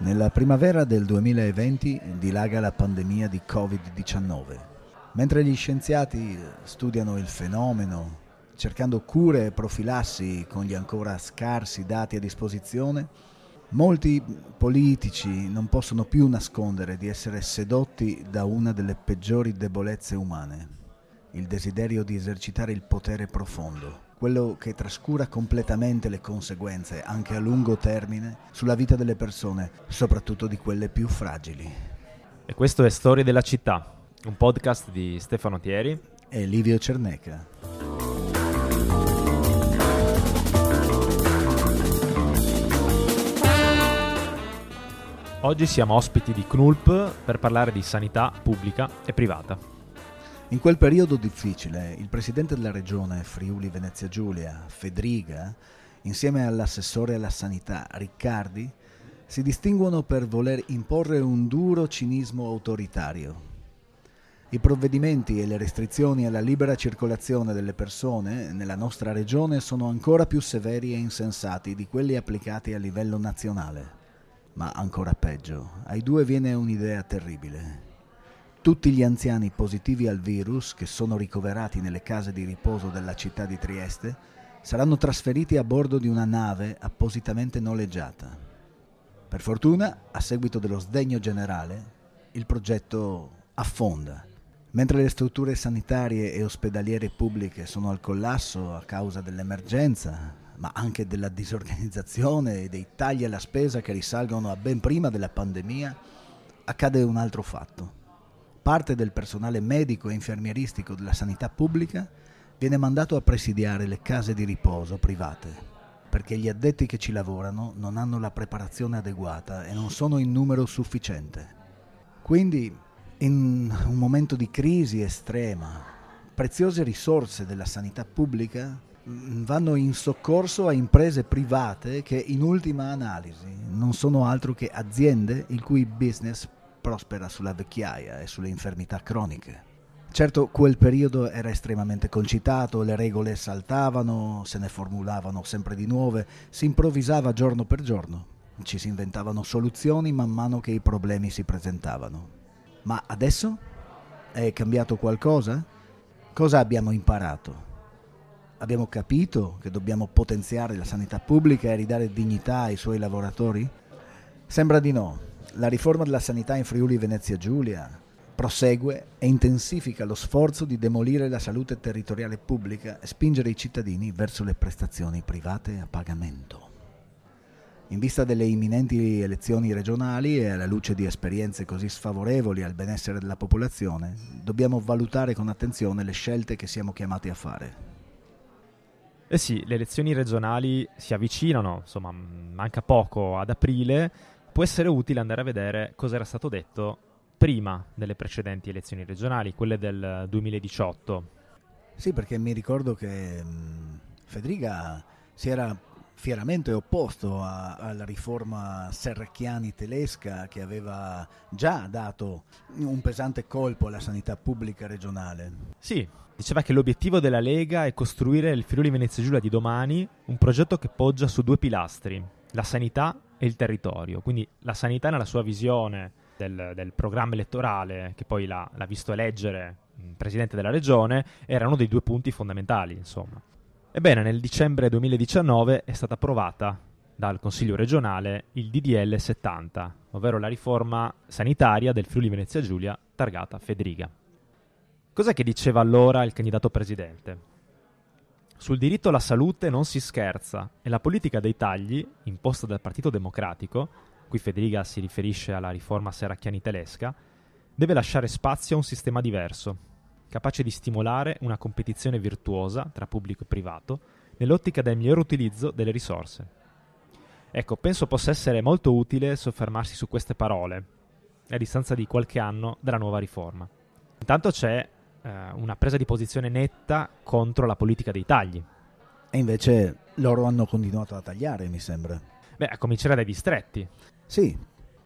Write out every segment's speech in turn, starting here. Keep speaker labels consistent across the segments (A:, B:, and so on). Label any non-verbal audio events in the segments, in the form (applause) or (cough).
A: Nella primavera del 2020 dilaga la pandemia di Covid-19. Mentre gli scienziati studiano il fenomeno, cercando cure e profilassi con gli ancora scarsi dati a disposizione, molti politici non possono più nascondere di essere sedotti da una delle peggiori debolezze umane, il desiderio di esercitare il potere profondo quello che trascura completamente le conseguenze, anche a lungo termine, sulla vita delle persone, soprattutto di quelle più fragili.
B: E questo è Storie della città, un podcast di Stefano Thieri
A: e Livio Cerneca.
B: Oggi siamo ospiti di CNULP per parlare di sanità pubblica e privata.
A: In quel periodo difficile, il presidente della regione Friuli Venezia Giulia, Fedriga, insieme all'assessore alla sanità Riccardi, si distinguono per voler imporre un duro cinismo autoritario. I provvedimenti e le restrizioni alla libera circolazione delle persone nella nostra regione sono ancora più severi e insensati di quelli applicati a livello nazionale. Ma ancora peggio, ai due viene un'idea terribile tutti gli anziani positivi al virus che sono ricoverati nelle case di riposo della città di Trieste saranno trasferiti a bordo di una nave appositamente noleggiata. Per fortuna, a seguito dello sdegno generale, il progetto affonda. Mentre le strutture sanitarie e ospedaliere pubbliche sono al collasso a causa dell'emergenza, ma anche della disorganizzazione e dei tagli alla spesa che risalgono a ben prima della pandemia, accade un altro fatto parte del personale medico e infermieristico della sanità pubblica viene mandato a presidiare le case di riposo private, perché gli addetti che ci lavorano non hanno la preparazione adeguata e non sono in numero sufficiente. Quindi, in un momento di crisi estrema, preziose risorse della sanità pubblica mm, vanno in soccorso a imprese private che in ultima analisi non sono altro che aziende il cui business prospera sulla vecchiaia e sulle infermità croniche. Certo, quel periodo era estremamente concitato, le regole saltavano, se ne formulavano sempre di nuove, si improvvisava giorno per giorno, ci si inventavano soluzioni man mano che i problemi si presentavano. Ma adesso? È cambiato qualcosa? Cosa abbiamo imparato? Abbiamo capito che dobbiamo potenziare la sanità pubblica e ridare dignità ai suoi lavoratori? Sembra di no. La riforma della sanità in Friuli Venezia Giulia prosegue e intensifica lo sforzo di demolire la salute territoriale pubblica e spingere i cittadini verso le prestazioni private a pagamento. In vista delle imminenti elezioni regionali e alla luce di esperienze così sfavorevoli al benessere della popolazione, dobbiamo valutare con attenzione le scelte che siamo chiamati a fare.
B: Eh sì, le elezioni regionali si avvicinano, insomma, manca poco ad aprile può essere utile andare a vedere cosa era stato detto prima delle precedenti elezioni regionali, quelle del 2018.
A: Sì, perché mi ricordo che mh, Federica si era fieramente opposto a, alla riforma Serracchiani tedesca che aveva già dato un pesante colpo alla sanità pubblica regionale.
B: Sì, diceva che l'obiettivo della Lega è costruire il Friuli Venezia Giulia di domani, un progetto che poggia su due pilastri, la sanità e il territorio. Quindi la sanità nella sua visione del, del programma elettorale, che poi l'ha, l'ha visto eleggere presidente della regione, era uno dei due punti fondamentali, insomma. Ebbene, nel dicembre 2019 è stata approvata dal Consiglio regionale il DDL 70, ovvero la riforma sanitaria del Friuli Venezia Giulia targata Federica. Cos'è che diceva allora il candidato presidente? Sul diritto alla salute non si scherza e la politica dei tagli, imposta dal Partito Democratico, qui Federica si riferisce alla riforma serracchiani tedesca, deve lasciare spazio a un sistema diverso, capace di stimolare una competizione virtuosa tra pubblico e privato nell'ottica del miglior utilizzo delle risorse. Ecco, penso possa essere molto utile soffermarsi su queste parole, a distanza di qualche anno dalla nuova riforma. Intanto c'è eh, una presa di posizione netta contro la politica dei tagli.
A: E invece loro hanno continuato a tagliare, mi sembra.
B: Beh, a cominciare dai distretti.
A: Sì,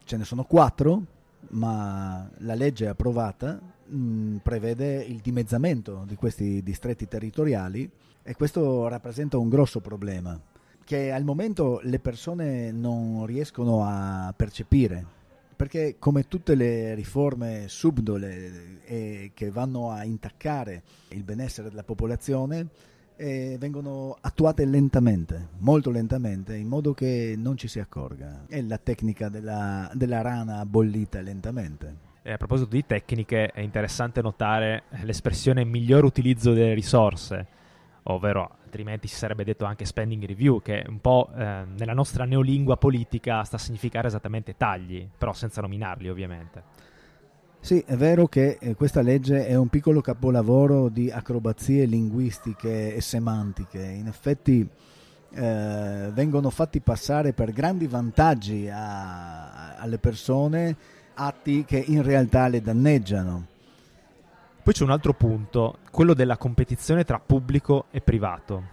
A: ce ne sono quattro, ma la legge approvata mh, mm, prevede il dimezzamento di questi distretti territoriali e questo rappresenta un grosso problema. che al momento le persone non riescono a percepire perché come tutte le riforme subdole e che vanno a intaccare il benessere della popolazione eh, vengono attuate lentamente, molto lentamente, in modo che non ci si accorga. È la tecnica della, della rana bollita lentamente.
B: E a proposito di tecniche, è interessante notare l'espressione miglior utilizzo delle risorse, ovvero altrimenti si sarebbe detto anche spending review, che un po' eh, nella nostra neolingua politica sta a significare esattamente tagli, però senza nominarli ovviamente.
A: Sì, è vero che eh, questa legge è un piccolo capolavoro di acrobazie linguistiche e semantiche. In effetti eh, vengono fatti passare per grandi vantaggi a, alle persone atti che in realtà le danneggiano.
B: Poi c'è un altro punto, quello della competizione tra pubblico e privato.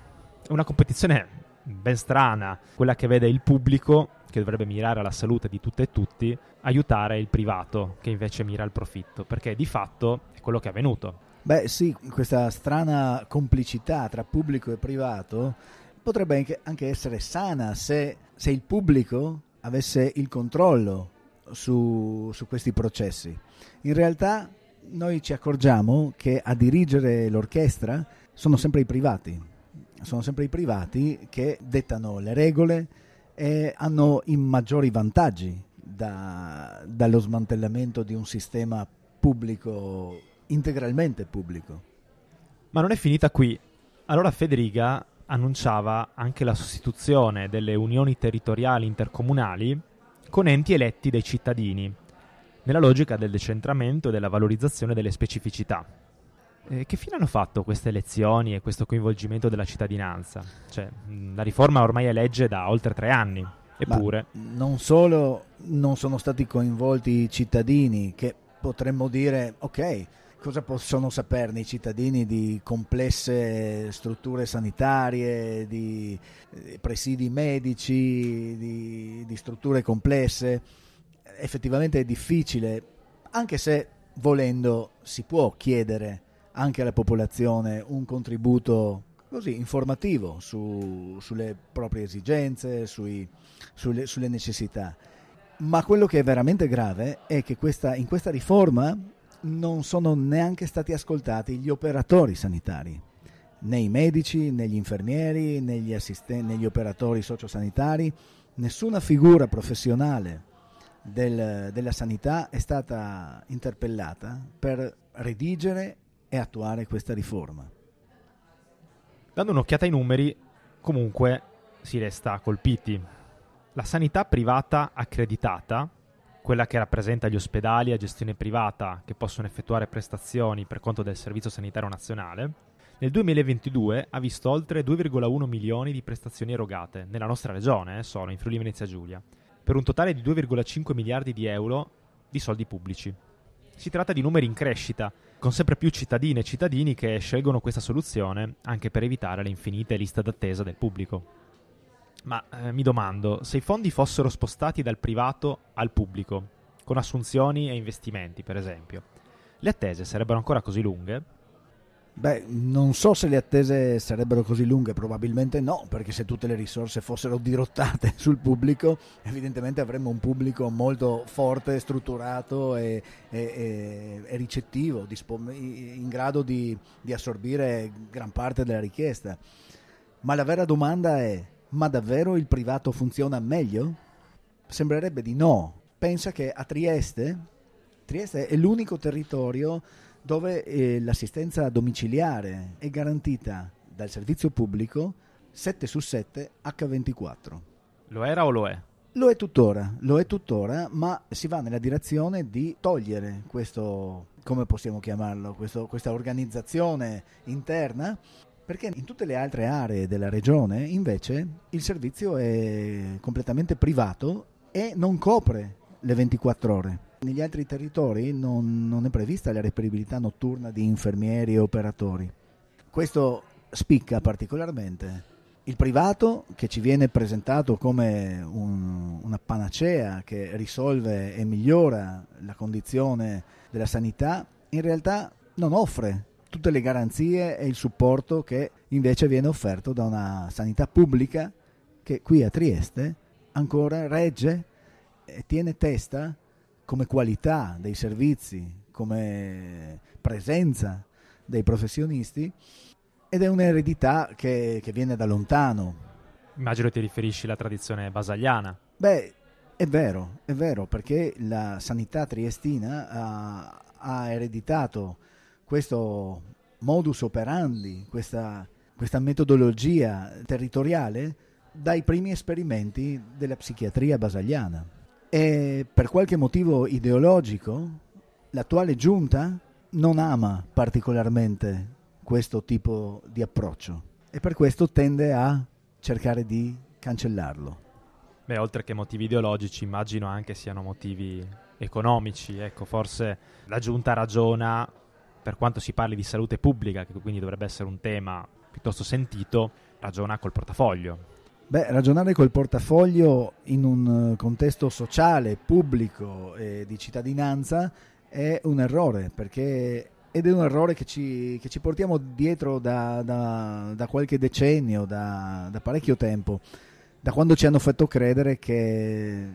B: È una competizione ben strana, quella che vede il pubblico, che dovrebbe mirare alla salute di tutte e tutti, aiutare il privato, che invece mira al profitto, perché di fatto è quello che è avvenuto.
A: Beh sì, questa strana complicità tra pubblico e privato potrebbe anche essere sana se, se il pubblico avesse il controllo su, su questi processi. In realtà noi ci accorgiamo che a dirigere l'orchestra sono sempre i privati, sono sempre i privati che dettano le regole e hanno i maggiori vantaggi da, dallo smantellamento di un sistema pubblico, integralmente pubblico.
B: Ma non è finita qui. Allora Federica annunciava anche la sostituzione delle unioni territoriali intercomunali con enti eletti dai cittadini, nella logica del decentramento e della valorizzazione delle specificità. Eh, che fine hanno fatto queste elezioni e questo coinvolgimento della cittadinanza? Cioè, la riforma ormai è legge da oltre tre anni, eppure...
A: Ma non solo non sono stati coinvolti i cittadini, che potremmo dire, ok, cosa possono saperne i cittadini di complesse strutture sanitarie, di eh, presidi medici, di, di strutture complesse. Effettivamente è difficile, anche se volendo si può chiedere anche alla popolazione un contributo così informativo su, sulle proprie esigenze, sui, sulle, sulle, necessità. Ma quello che è veramente grave è che questa, in questa riforma non sono neanche stati ascoltati gli operatori sanitari, né i medici, né gli infermieri, né gli, assisten- né gli operatori sociosanitari, nessuna figura professionale del, della sanità è stata interpellata per redigere e attuare questa riforma.
B: Dando un'occhiata ai numeri, comunque si resta colpiti. La sanità privata accreditata quella che rappresenta gli ospedali a gestione privata che possono effettuare prestazioni per conto del Servizio Sanitario Nazionale, nel 2022 ha visto oltre 2,1 milioni di prestazioni erogate nella nostra regione, eh, solo in Friuli Venezia Giulia, per un totale di 2,5 miliardi di euro di soldi pubblici. Si tratta di numeri in crescita, con sempre più cittadine e cittadini che scelgono questa soluzione anche per evitare le infinite liste d'attesa del pubblico. Ma eh, mi domando, se i fondi fossero spostati dal privato al pubblico, con assunzioni e investimenti, per esempio, le attese sarebbero ancora così lunghe?
A: Beh, non so se le attese sarebbero così lunghe, probabilmente no, perché se tutte le risorse fossero dirottate (laughs) sul pubblico, evidentemente avremmo un pubblico molto forte, strutturato e, e, e ricettivo, in grado di, di assorbire gran parte della richiesta. Ma la vera domanda è, ma davvero il privato funziona meglio? Sembrerebbe di no. Pensa che a Trieste, Trieste è l'unico territorio dove eh, l'assistenza domiciliare è garantita dal servizio pubblico 7 su 7 H24.
B: Lo era o lo è?
A: Lo è tuttora, lo è tuttora, ma si va nella direzione di togliere questo, come possiamo chiamarlo, questo, questa organizzazione interna perché in tutte le altre aree della regione invece il servizio è completamente privato e non copre le 24 ore. Negli altri territori non, non è prevista la reperibilità notturna di infermieri e operatori. Questo spicca particolarmente il privato che ci viene presentato come un, una panacea che risolve e migliora la condizione della sanità, in realtà non offre tutte le garanzie e il supporto che invece viene offerto da una sanità pubblica che qui a Trieste ancora regge tiene testa come qualità dei servizi, come presenza dei professionisti ed è un'eredità che, che viene da lontano.
B: Immagino ti riferisci alla tradizione basagliana.
A: Beh, è vero, è vero, perché la sanità triestina ha, ha ereditato questo modus operandi, questa, questa metodologia territoriale dai primi esperimenti della psichiatria basagliana. E per qualche motivo ideologico l'attuale giunta non ama particolarmente questo tipo di approccio e per questo tende a cercare di cancellarlo.
B: Beh, oltre che motivi ideologici, immagino anche siano motivi economici. Ecco, forse la giunta ragiona, per quanto si parli di salute pubblica, che quindi dovrebbe essere un tema piuttosto sentito, ragiona col portafoglio.
A: Beh, ragionare col portafoglio in un contesto sociale, pubblico e di cittadinanza è un errore, perché ed è un errore che ci, che ci portiamo dietro da, da, da qualche decennio, da, da, parecchio tempo, da quando ci hanno fatto credere che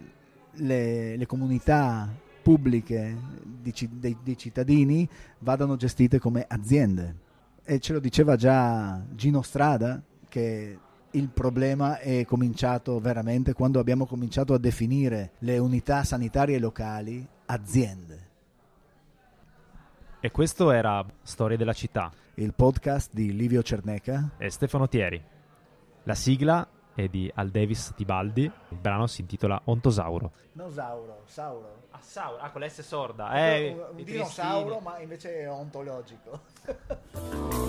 A: le, le comunità pubbliche di, dei, dei cittadini vadano gestite come aziende. E ce lo diceva già Gino Strada, che il problema è cominciato veramente quando abbiamo cominciato a definire le unità sanitarie locali aziende.
B: E questo era Storie della città.
A: Il podcast di Livio Cerneca
B: e Stefano Thieri. La sigla è di Al Davis Tibaldi. Il brano si intitola Ontosauro.
A: No, Sauro, Sauro.
B: Ah, Sauro, ah, con l'S sorda.
A: Eh, un dinosauro, ma invece è ontologico. (laughs)